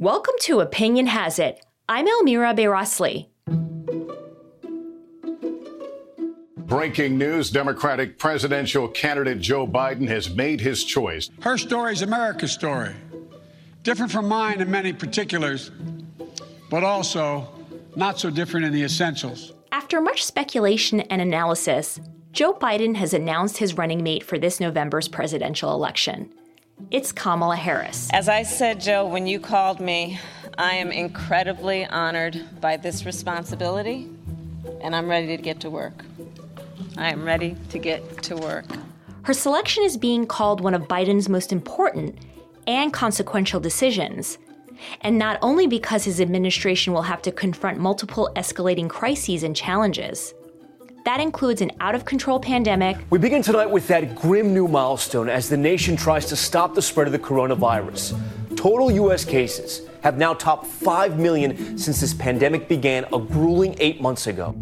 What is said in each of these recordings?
Welcome to Opinion Has It. I'm Elmira Bayrasli. Breaking news Democratic presidential candidate Joe Biden has made his choice. Her story is America's story. Different from mine in many particulars, but also not so different in the essentials. After much speculation and analysis, Joe Biden has announced his running mate for this November's presidential election. It's Kamala Harris. As I said, Joe, when you called me, I am incredibly honored by this responsibility, and I'm ready to get to work. I am ready to get to work. Her selection is being called one of Biden's most important and consequential decisions. And not only because his administration will have to confront multiple escalating crises and challenges. That includes an out of control pandemic. We begin tonight with that grim new milestone as the nation tries to stop the spread of the coronavirus. Total U.S. cases have now topped 5 million since this pandemic began a grueling eight months ago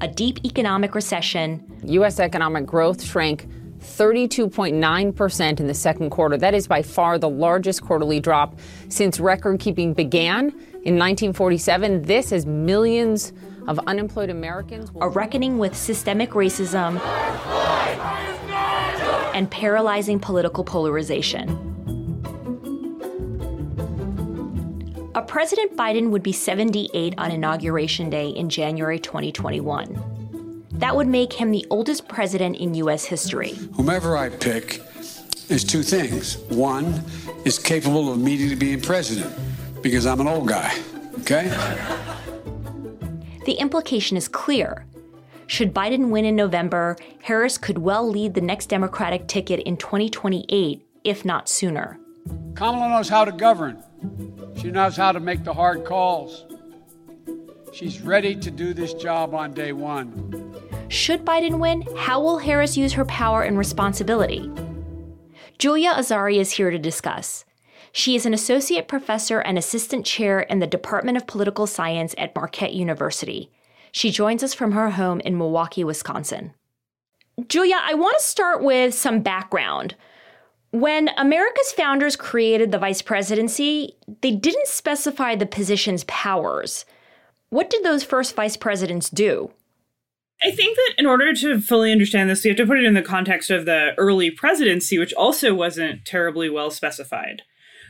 a deep economic recession. U.S. economic growth shrank 32.9% in the second quarter. That is by far the largest quarterly drop since record keeping began in 1947. This as millions of unemployed Americans. A reckoning with systemic racism and paralyzing political polarization. A President Biden would be 78 on Inauguration Day in January 2021. That would make him the oldest president in U.S. history. Whomever I pick is two things. One is capable of immediately being president because I'm an old guy, okay? The implication is clear. Should Biden win in November, Harris could well lead the next Democratic ticket in 2028, if not sooner. Kamala knows how to govern. She knows how to make the hard calls. She's ready to do this job on day one. Should Biden win, how will Harris use her power and responsibility? Julia Azari is here to discuss. She is an associate professor and assistant chair in the Department of Political Science at Marquette University. She joins us from her home in Milwaukee, Wisconsin. Julia, I want to start with some background. When America's founders created the vice presidency, they didn't specify the position's powers. What did those first vice presidents do? I think that in order to fully understand this, you have to put it in the context of the early presidency, which also wasn't terribly well specified.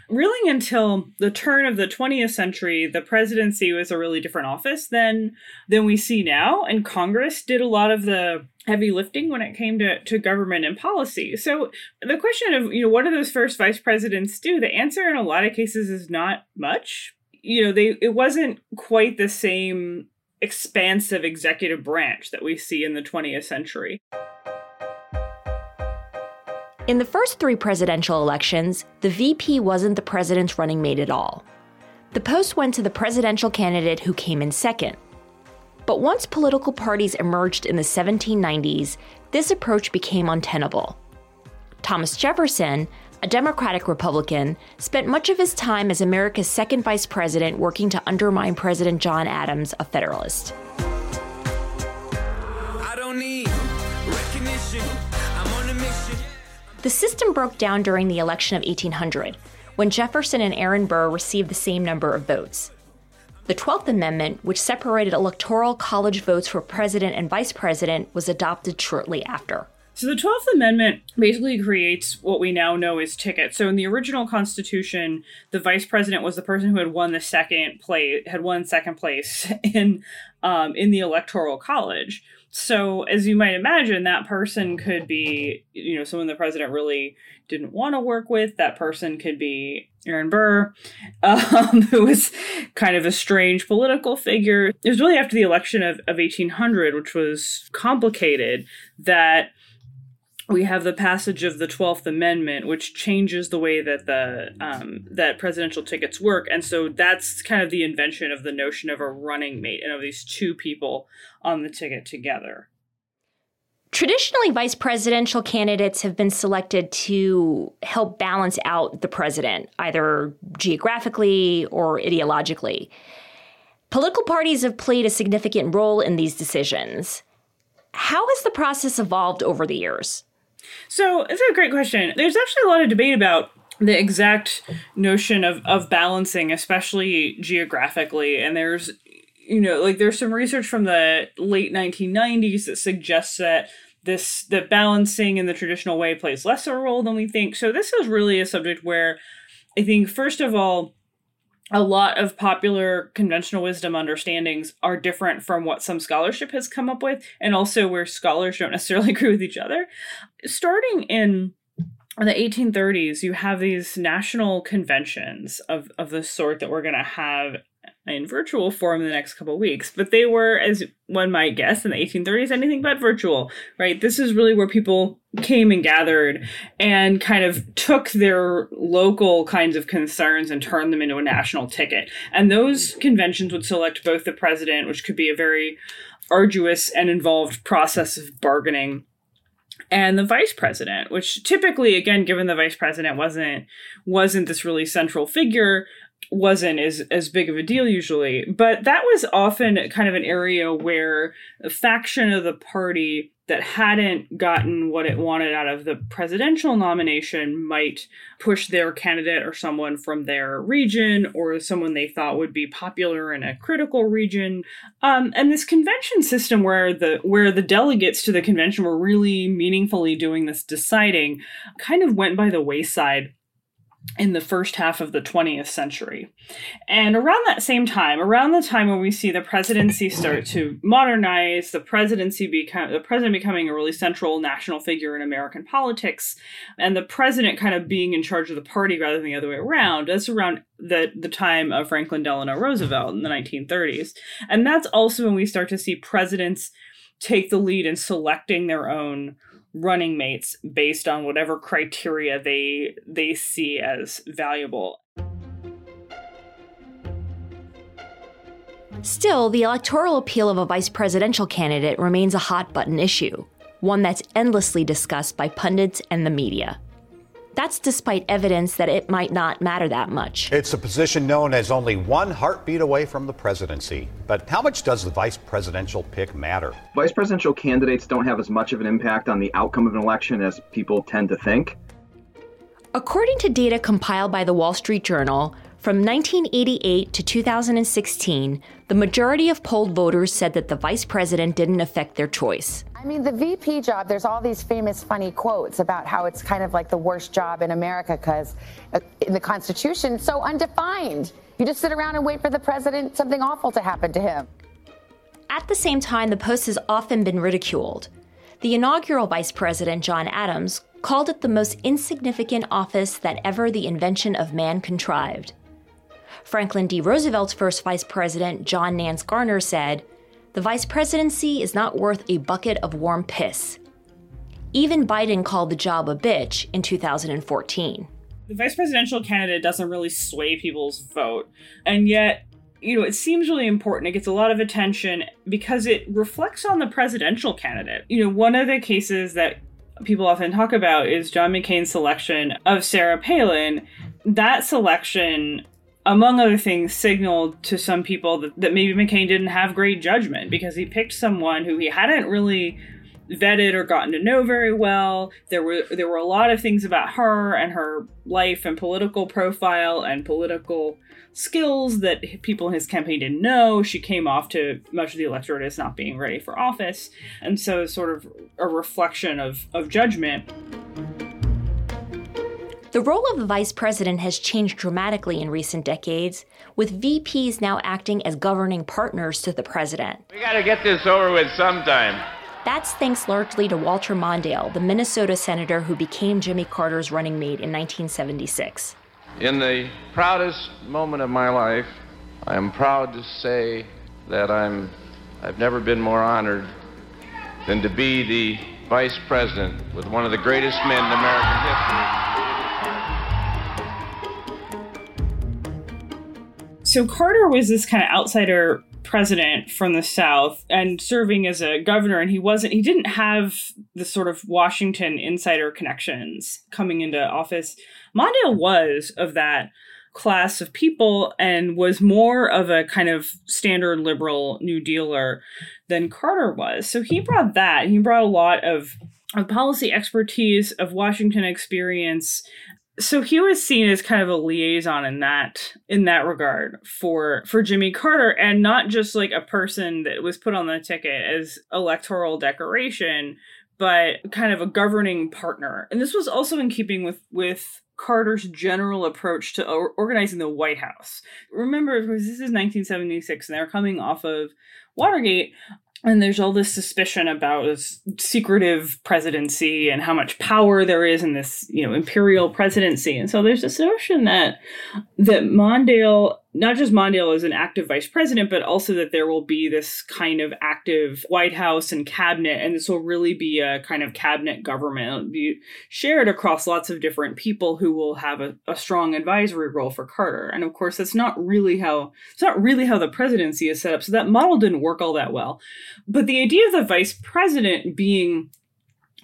Really, until the turn of the 20th century, the presidency was a really different office than than we see now, and Congress did a lot of the heavy lifting when it came to, to government and policy. So the question of, you know, what do those first vice presidents do? The answer in a lot of cases is not much. You know, they it wasn't quite the same expansive executive branch that we see in the 20th century. In the first three presidential elections, the VP wasn't the president's running mate at all. The post went to the presidential candidate who came in second. But once political parties emerged in the 1790s, this approach became untenable. Thomas Jefferson, a Democratic Republican, spent much of his time as America's second vice president working to undermine President John Adams, a Federalist. The system broke down during the election of 1800, when Jefferson and Aaron Burr received the same number of votes. The 12th Amendment, which separated electoral college votes for president and vice president, was adopted shortly after. So the 12th Amendment basically creates what we now know as tickets. So in the original Constitution, the vice president was the person who had won the second place, had won second place in um, in the electoral college. So, as you might imagine, that person could be, you know, someone the president really didn't want to work with. That person could be Aaron Burr, um, who was kind of a strange political figure. It was really after the election of, of 1800, which was complicated, that we have the passage of the Twelfth Amendment, which changes the way that the um, that presidential tickets work, and so that's kind of the invention of the notion of a running mate and of these two people on the ticket together. Traditionally, vice presidential candidates have been selected to help balance out the president, either geographically or ideologically. Political parties have played a significant role in these decisions. How has the process evolved over the years? So it's a great question. There's actually a lot of debate about the exact notion of of balancing, especially geographically. And there's you know like there's some research from the late 1990s that suggests that this the balancing in the traditional way plays less a role than we think. So this is really a subject where I think first of all a lot of popular conventional wisdom understandings are different from what some scholarship has come up with and also where scholars don't necessarily agree with each other. Starting in the 1830s, you have these national conventions of, of the sort that we're going to have in virtual form in the next couple weeks. But they were, as one might guess, in the 1830s, anything but virtual, right? This is really where people came and gathered and kind of took their local kinds of concerns and turned them into a national ticket. And those conventions would select both the president, which could be a very arduous and involved process of bargaining and the vice president which typically again given the vice president wasn't wasn't this really central figure wasn't as as big of a deal usually but that was often kind of an area where a faction of the party that hadn't gotten what it wanted out of the presidential nomination might push their candidate or someone from their region or someone they thought would be popular in a critical region. Um, and this convention system where the where the delegates to the convention were really meaningfully doing this deciding kind of went by the wayside in the first half of the 20th century. And around that same time, around the time when we see the presidency start to modernize, the presidency become the president becoming a really central national figure in American politics, and the president kind of being in charge of the party rather than the other way around, that's around the, the time of Franklin Delano Roosevelt in the 1930s. And that's also when we start to see presidents take the lead in selecting their own running mates based on whatever criteria they they see as valuable. Still, the electoral appeal of a vice presidential candidate remains a hot button issue, one that's endlessly discussed by pundits and the media. That's despite evidence that it might not matter that much. It's a position known as only one heartbeat away from the presidency. But how much does the vice presidential pick matter? Vice presidential candidates don't have as much of an impact on the outcome of an election as people tend to think. According to data compiled by the Wall Street Journal, from 1988 to 2016, the majority of polled voters said that the vice president didn't affect their choice. I mean, the VP job, there's all these famous, funny quotes about how it's kind of like the worst job in America because uh, in the Constitution, it's so undefined. You just sit around and wait for the president, something awful to happen to him. At the same time, the post has often been ridiculed. The inaugural vice president, John Adams, called it the most insignificant office that ever the invention of man contrived. Franklin D. Roosevelt's first vice president, John Nance Garner, said, the vice presidency is not worth a bucket of warm piss. Even Biden called the job a bitch in 2014. The vice presidential candidate doesn't really sway people's vote, and yet, you know, it seems really important. It gets a lot of attention because it reflects on the presidential candidate. You know, one of the cases that people often talk about is John McCain's selection of Sarah Palin. That selection among other things, signaled to some people that, that maybe McCain didn't have great judgment because he picked someone who he hadn't really vetted or gotten to know very well. There were there were a lot of things about her and her life and political profile and political skills that people in his campaign didn't know. She came off to much of the electorate as not being ready for office, and so sort of a reflection of of judgment. The role of the vice president has changed dramatically in recent decades, with VPs now acting as governing partners to the president. We got to get this over with sometime. That's thanks largely to Walter Mondale, the Minnesota senator who became Jimmy Carter's running mate in 1976. In the proudest moment of my life, I am proud to say that I'm I've never been more honored than to be the vice president with one of the greatest men in American history. So Carter was this kind of outsider president from the South and serving as a governor, and he wasn't, he didn't have the sort of Washington insider connections coming into office. Mondale was of that class of people and was more of a kind of standard liberal New Dealer than Carter was. So he brought that. He brought a lot of, of policy expertise, of Washington experience, so he was seen as kind of a liaison in that in that regard for for Jimmy Carter and not just like a person that was put on the ticket as electoral decoration but kind of a governing partner and this was also in keeping with with Carter's general approach to organizing the White House. Remember, this is 1976, and they're coming off of Watergate, and there's all this suspicion about this secretive presidency and how much power there is in this, you know, imperial presidency. And so there's this notion that that Mondale not just Mondale as an active vice president, but also that there will be this kind of active White House and cabinet, and this will really be a kind of cabinet government be shared across lots of different people who will have a, a strong advisory role for Carter. And of course, that's not really how it's not really how the presidency is set up. So that model didn't work all that well. But the idea of the vice president being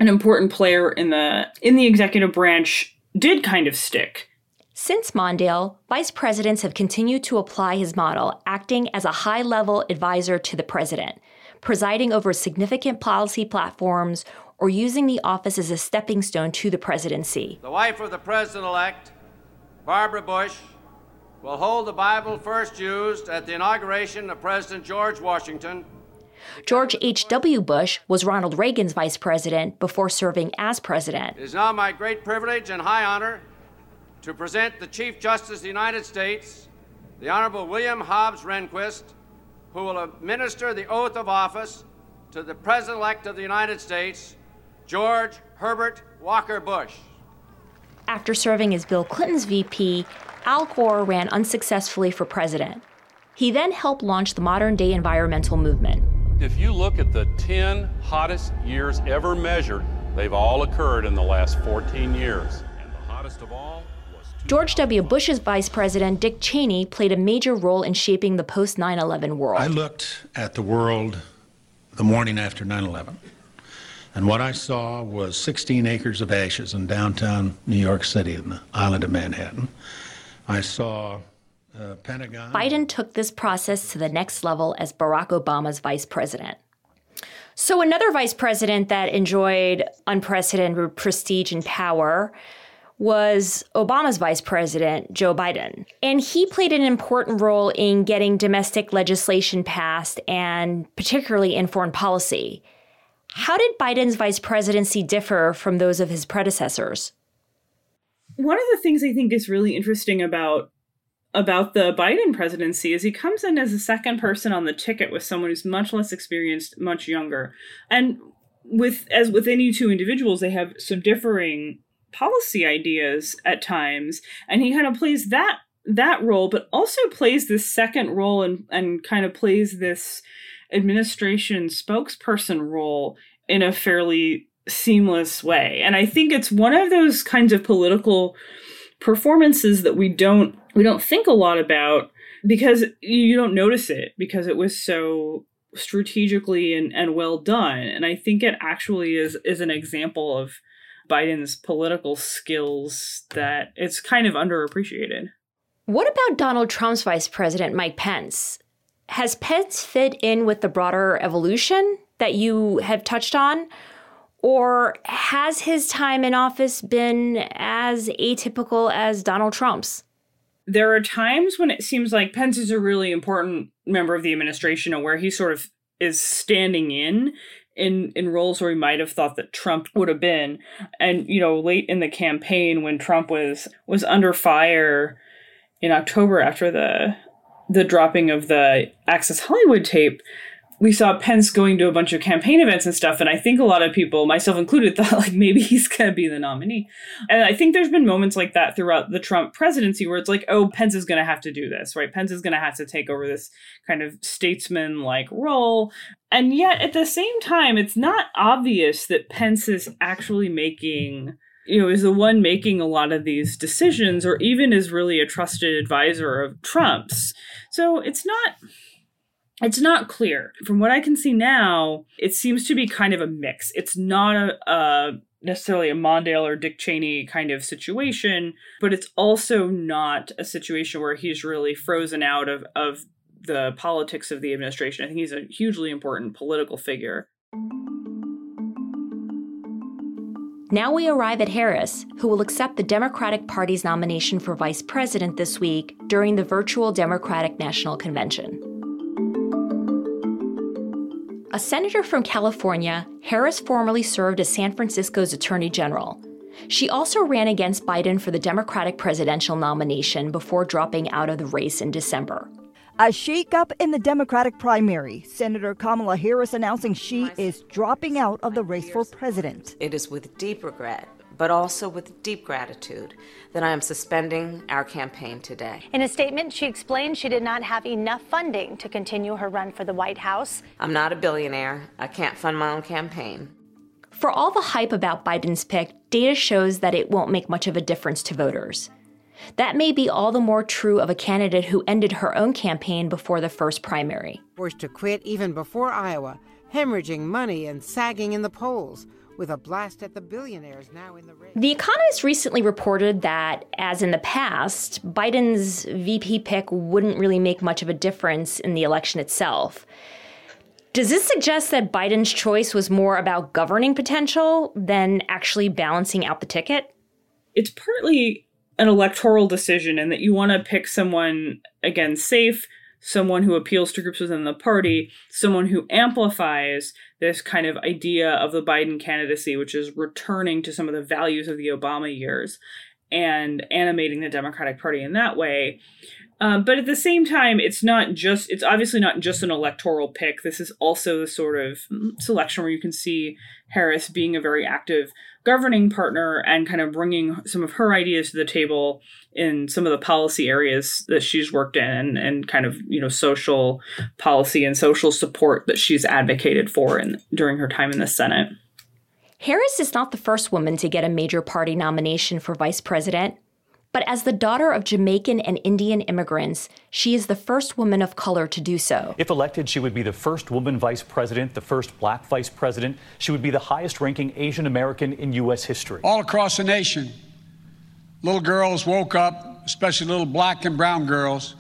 an important player in the in the executive branch did kind of stick. Since Mondale, vice presidents have continued to apply his model, acting as a high level advisor to the president, presiding over significant policy platforms, or using the office as a stepping stone to the presidency. The wife of the president elect, Barbara Bush, will hold the Bible first used at the inauguration of President George Washington. George H.W. Bush was Ronald Reagan's vice president before serving as president. It is now my great privilege and high honor to present the Chief Justice of the United States, the Honorable William Hobbs Rehnquist, who will administer the oath of office to the President elect of the United States, George Herbert Walker Bush. After serving as Bill Clinton's VP, Al Gore ran unsuccessfully for president. He then helped launch the modern day environmental movement. If you look at the 10 hottest years ever measured, they've all occurred in the last 14 years. And the hottest of all George W. Bush's vice president, Dick Cheney, played a major role in shaping the post 9 11 world. I looked at the world the morning after 9 11, and what I saw was 16 acres of ashes in downtown New York City in the island of Manhattan. I saw uh, Pentagon. Biden took this process to the next level as Barack Obama's vice president. So, another vice president that enjoyed unprecedented prestige and power was Obama's vice president, Joe Biden. And he played an important role in getting domestic legislation passed and particularly in foreign policy. How did Biden's vice presidency differ from those of his predecessors? One of the things I think is really interesting about about the Biden presidency is he comes in as the second person on the ticket with someone who's much less experienced, much younger. And with as with any two individuals, they have some differing policy ideas at times and he kind of plays that that role but also plays this second role and and kind of plays this administration spokesperson role in a fairly seamless way. And i think it's one of those kinds of political performances that we don't we don't think a lot about because you don't notice it because it was so strategically and, and well done. And i think it actually is is an example of Biden's political skills that it's kind of underappreciated. What about Donald Trump's vice president, Mike Pence? Has Pence fit in with the broader evolution that you have touched on? Or has his time in office been as atypical as Donald Trump's? There are times when it seems like Pence is a really important member of the administration and where he sort of is standing in in in roles where we might have thought that Trump would have been. And you know, late in the campaign when Trump was was under fire in October after the the dropping of the Access Hollywood tape, we saw Pence going to a bunch of campaign events and stuff, and I think a lot of people, myself included, thought like maybe he's going to be the nominee. And I think there's been moments like that throughout the Trump presidency where it's like, oh, Pence is going to have to do this, right? Pence is going to have to take over this kind of statesman like role. And yet at the same time, it's not obvious that Pence is actually making you know, is the one making a lot of these decisions, or even is really a trusted advisor of Trump's. So it's not it's not clear. From what I can see now, it seems to be kind of a mix. It's not a, a necessarily a Mondale or Dick Cheney kind of situation, but it's also not a situation where he's really frozen out of, of the politics of the administration. I think he's a hugely important political figure. Now we arrive at Harris, who will accept the Democratic Party's nomination for vice president this week during the virtual Democratic National Convention. A senator from California, Harris formerly served as San Francisco's Attorney General. She also ran against Biden for the Democratic presidential nomination before dropping out of the race in December. A shakeup in the Democratic primary. Senator Kamala Harris announcing she is dropping out of the race for president. It is with deep regret, but also with deep gratitude, that I am suspending our campaign today. In a statement, she explained she did not have enough funding to continue her run for the White House. I'm not a billionaire. I can't fund my own campaign. For all the hype about Biden's pick, data shows that it won't make much of a difference to voters. That may be all the more true of a candidate who ended her own campaign before the first primary. Forced to quit even before Iowa, hemorrhaging money and sagging in the polls, with a blast at the billionaires now in the race. The Economist recently reported that, as in the past, Biden's VP pick wouldn't really make much of a difference in the election itself. Does this suggest that Biden's choice was more about governing potential than actually balancing out the ticket? It's partly an electoral decision and that you want to pick someone again safe someone who appeals to groups within the party someone who amplifies this kind of idea of the biden candidacy which is returning to some of the values of the obama years and animating the democratic party in that way. Um, but at the same time it's not just it's obviously not just an electoral pick. This is also the sort of selection where you can see harris being a very active governing partner and kind of bringing some of her ideas to the table in some of the policy areas that she's worked in and, and kind of you know social policy and social support that she's advocated for in, during her time in the senate. Harris is not the first woman to get a major party nomination for vice president but as the daughter of Jamaican and Indian immigrants, she is the first woman of color to do so. If elected, she would be the first woman vice president, the first black vice president. She would be the highest ranking Asian American in U.S. history. All across the nation, little girls woke up, especially little black and brown girls,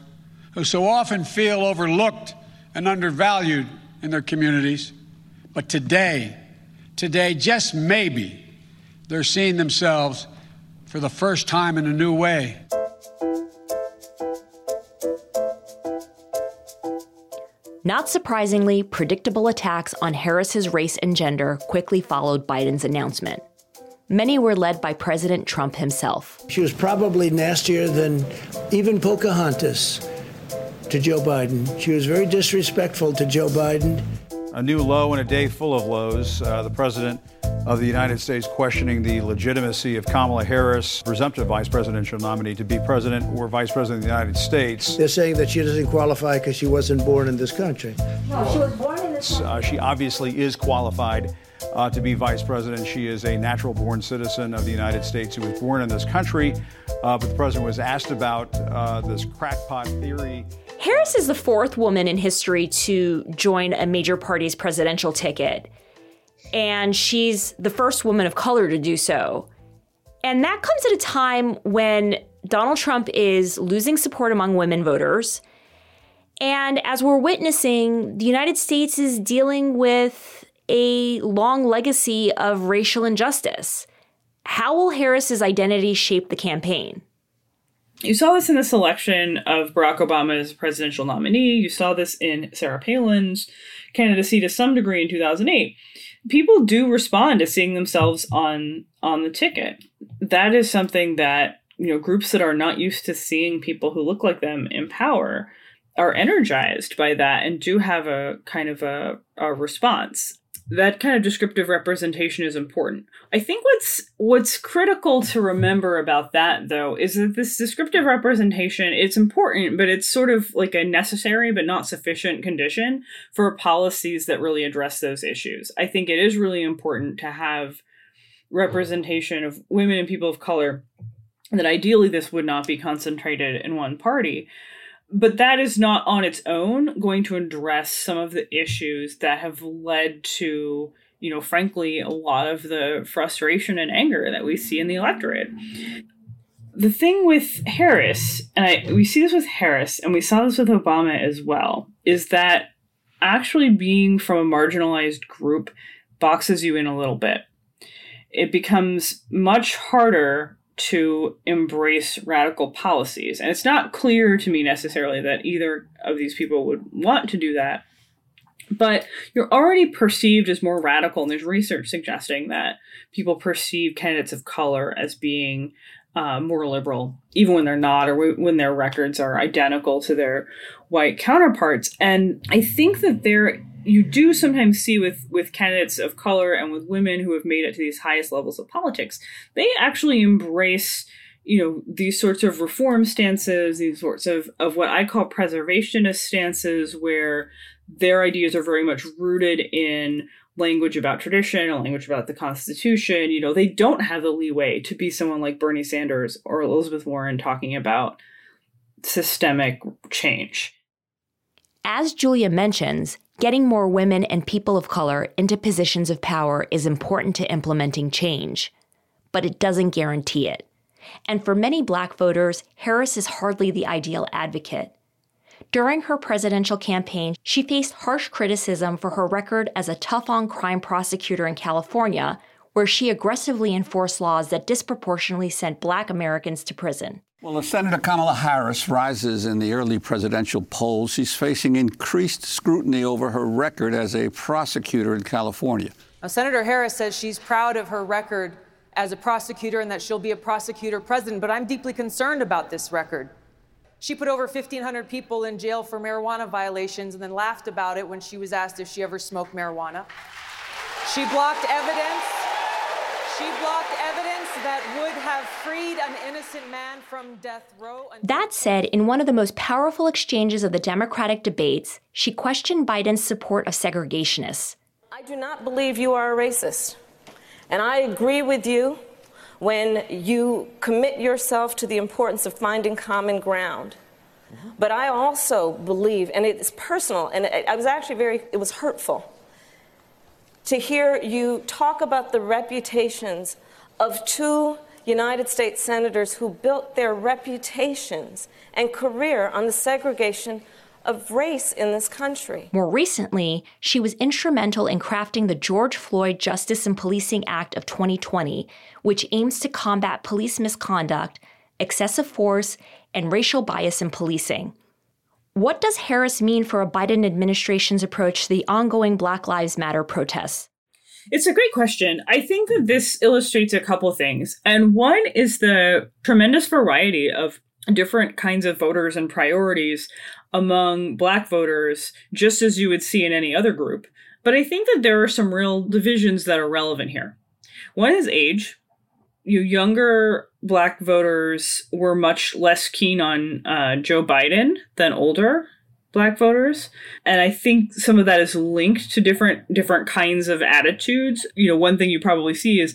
who so often feel overlooked and undervalued in their communities. But today, today, just maybe, they're seeing themselves for the first time in a new way. Not surprisingly, predictable attacks on Harris's race and gender quickly followed Biden's announcement. Many were led by President Trump himself. She was probably nastier than even Pocahontas to Joe Biden. She was very disrespectful to Joe Biden. A new low and a day full of lows. Uh, the president of the United States questioning the legitimacy of Kamala Harris, presumptive vice presidential nominee, to be president or vice president of the United States. They're saying that she doesn't qualify because she wasn't born in this country. No, she was born in this country. Uh, she obviously is qualified. Uh, to be vice president. She is a natural born citizen of the United States who was born in this country. Uh, but the president was asked about uh, this crackpot theory. Harris is the fourth woman in history to join a major party's presidential ticket and she's the first woman of color to do so. And that comes at a time when Donald Trump is losing support among women voters. And as we're witnessing, the United States is dealing with a long legacy of racial injustice. How will Harris's identity shape the campaign? You saw this in the selection of Barack Obama as presidential nominee. You saw this in Sarah Palin's candidacy to some degree in 2008 people do respond to seeing themselves on on the ticket. That is something that you know groups that are not used to seeing people who look like them in power are energized by that and do have a kind of a, a response that kind of descriptive representation is important. I think what's what's critical to remember about that though is that this descriptive representation it's important but it's sort of like a necessary but not sufficient condition for policies that really address those issues. I think it is really important to have representation of women and people of color that ideally this would not be concentrated in one party but that is not on its own going to address some of the issues that have led to you know frankly a lot of the frustration and anger that we see in the electorate. The thing with harris and I, we see this with harris and we saw this with obama as well is that actually being from a marginalized group boxes you in a little bit. It becomes much harder to embrace radical policies. And it's not clear to me necessarily that either of these people would want to do that. But you're already perceived as more radical, and there's research suggesting that people perceive candidates of color as being uh, more liberal, even when they're not, or w- when their records are identical to their white counterparts. And I think that there you do sometimes see with with candidates of color and with women who have made it to these highest levels of politics, they actually embrace you know these sorts of reform stances, these sorts of of what I call preservationist stances, where their ideas are very much rooted in language about tradition and language about the Constitution. You know, they don't have the leeway to be someone like Bernie Sanders or Elizabeth Warren talking about systemic change. As Julia mentions, getting more women and people of color into positions of power is important to implementing change, but it doesn't guarantee it. And for many black voters, Harris is hardly the ideal advocate. During her presidential campaign, she faced harsh criticism for her record as a tough on crime prosecutor in California, where she aggressively enforced laws that disproportionately sent black Americans to prison. Well, as Senator Kamala Harris rises in the early presidential polls, she's facing increased scrutiny over her record as a prosecutor in California. Now, Senator Harris says she's proud of her record as a prosecutor and that she'll be a prosecutor president, but I'm deeply concerned about this record. She put over 1,500 people in jail for marijuana violations and then laughed about it when she was asked if she ever smoked marijuana. She blocked evidence. She blocked evidence that would have freed an innocent man from death row. That said, in one of the most powerful exchanges of the Democratic debates, she questioned Biden's support of segregationists. I do not believe you are a racist. And I agree with you when you commit yourself to the importance of finding common ground. But I also believe, and it's personal, and I was actually very, it was hurtful to hear you talk about the reputations of two United States senators who built their reputations and career on the segregation of race in this country. More recently, she was instrumental in crafting the George Floyd Justice and Policing Act of 2020, which aims to combat police misconduct, excessive force, and racial bias in policing. What does Harris mean for a Biden administration's approach to the ongoing Black Lives Matter protests? It's a great question. I think that this illustrates a couple things. And one is the tremendous variety of different kinds of voters and priorities among black voters, just as you would see in any other group. But I think that there are some real divisions that are relevant here. One is age. You younger black voters were much less keen on uh, Joe Biden than older black voters and i think some of that is linked to different different kinds of attitudes you know one thing you probably see is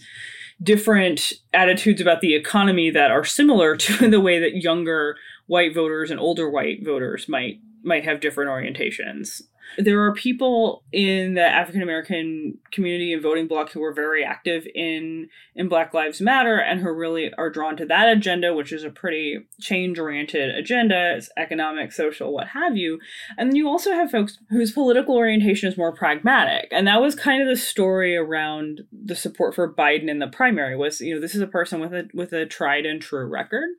different attitudes about the economy that are similar to the way that younger white voters and older white voters might might have different orientations. There are people in the African American community and voting bloc who are very active in in Black Lives Matter and who really are drawn to that agenda, which is a pretty change oriented agenda. It's economic, social, what have you. And you also have folks whose political orientation is more pragmatic. And that was kind of the story around the support for Biden in the primary was, you know, this is a person with a with a tried and true record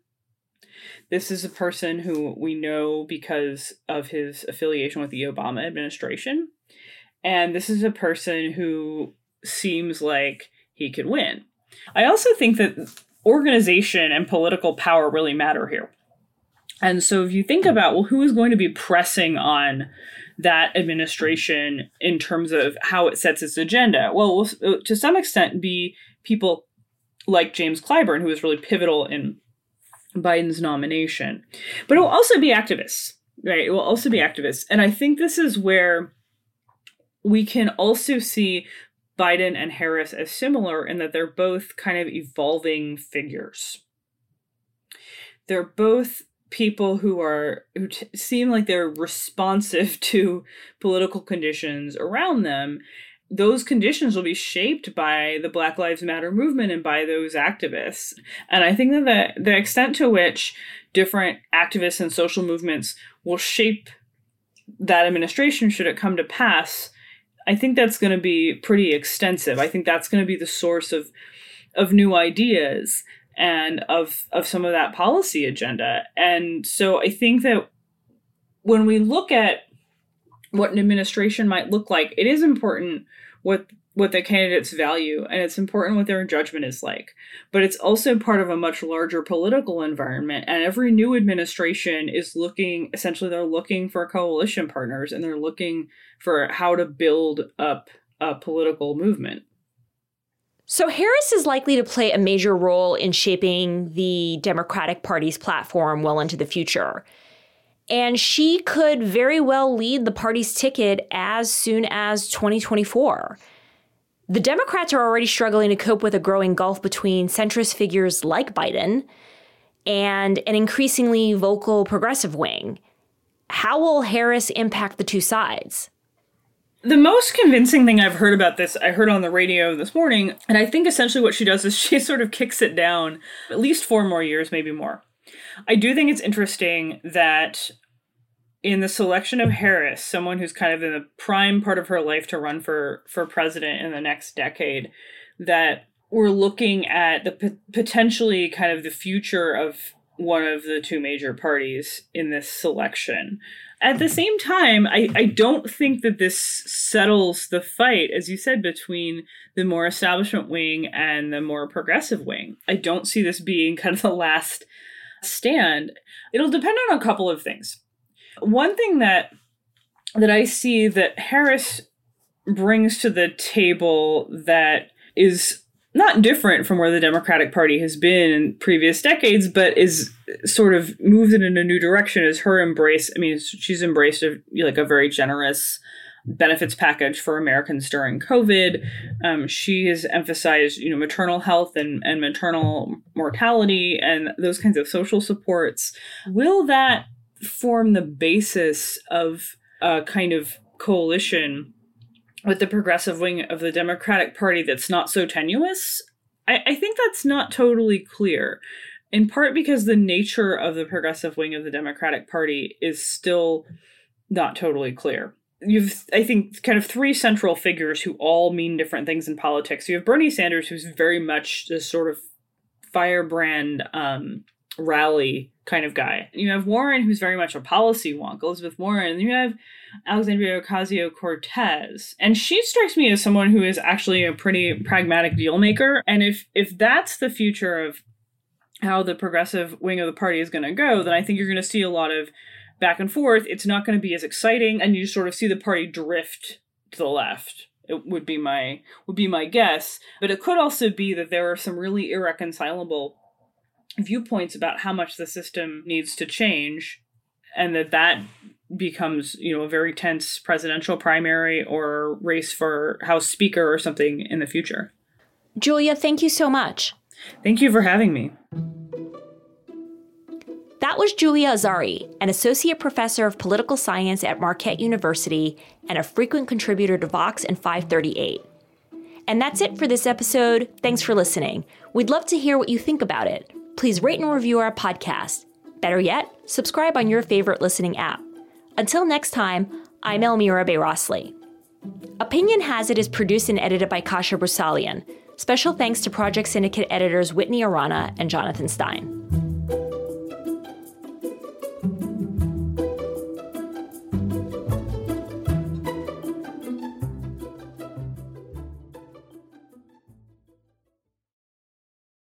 this is a person who we know because of his affiliation with the Obama administration. And this is a person who seems like he could win. I also think that organization and political power really matter here. And so if you think about, well, who is going to be pressing on that administration in terms of how it sets its agenda? Well, uh, to some extent, be people like James Clyburn, who was really pivotal in Biden's nomination. But it will also be activists, right? It will also be activists. And I think this is where we can also see Biden and Harris as similar in that they're both kind of evolving figures. They're both people who are who t- seem like they're responsive to political conditions around them those conditions will be shaped by the Black Lives Matter movement and by those activists. And I think that the, the extent to which different activists and social movements will shape that administration, should it come to pass, I think that's going to be pretty extensive. I think that's going to be the source of of new ideas and of of some of that policy agenda. And so I think that when we look at what an administration might look like, it is important what what the candidates value and it's important what their judgment is like but it's also part of a much larger political environment and every new administration is looking essentially they're looking for coalition partners and they're looking for how to build up a political movement so, Harris is likely to play a major role in shaping the Democratic Party's platform well into the future. And she could very well lead the party's ticket as soon as 2024. The Democrats are already struggling to cope with a growing gulf between centrist figures like Biden and an increasingly vocal progressive wing. How will Harris impact the two sides? The most convincing thing I've heard about this, I heard on the radio this morning, and I think essentially what she does is she sort of kicks it down at least four more years, maybe more. I do think it's interesting that in the selection of Harris, someone who's kind of in the prime part of her life to run for for president in the next decade, that we're looking at the p- potentially kind of the future of one of the two major parties in this selection. At the same time, I, I don't think that this settles the fight, as you said, between the more establishment wing and the more progressive wing. I don't see this being kind of the last stand. It'll depend on a couple of things. One thing that that I see that Harris brings to the table that is not different from where the Democratic Party has been in previous decades, but is sort of moved in a new direction is her embrace. I mean, she's embraced a, like a very generous benefits package for Americans during COVID. Um, she has emphasized, you know, maternal health and, and maternal mortality and those kinds of social supports. Will that form the basis of a kind of coalition with the progressive wing of the Democratic Party that's not so tenuous? I, I think that's not totally clear. In part because the nature of the progressive wing of the Democratic Party is still not totally clear. You've, I think, kind of three central figures who all mean different things in politics. You have Bernie Sanders, who's very much this sort of firebrand um, rally kind of guy. You have Warren, who's very much a policy wonk, Elizabeth Warren, and you have Alexandria Ocasio Cortez. And she strikes me as someone who is actually a pretty pragmatic deal maker. And if if that's the future of how the progressive wing of the party is going to go, then I think you're going to see a lot of back and forth. It's not going to be as exciting, and you sort of see the party drift to the left. It would be my would be my guess, but it could also be that there are some really irreconcilable viewpoints about how much the system needs to change and that that becomes you know a very tense presidential primary or race for house speaker or something in the future julia thank you so much thank you for having me that was Julia Azari, an associate professor of political science at Marquette University and a frequent contributor to Vox and 538. And that's it for this episode. Thanks for listening. We'd love to hear what you think about it please rate and review our podcast. Better yet, subscribe on your favorite listening app. Until next time, I'm Elmira Bayrasli. Opinion Has It is produced and edited by Kasia Broussalian. Special thanks to Project Syndicate editors Whitney Arana and Jonathan Stein.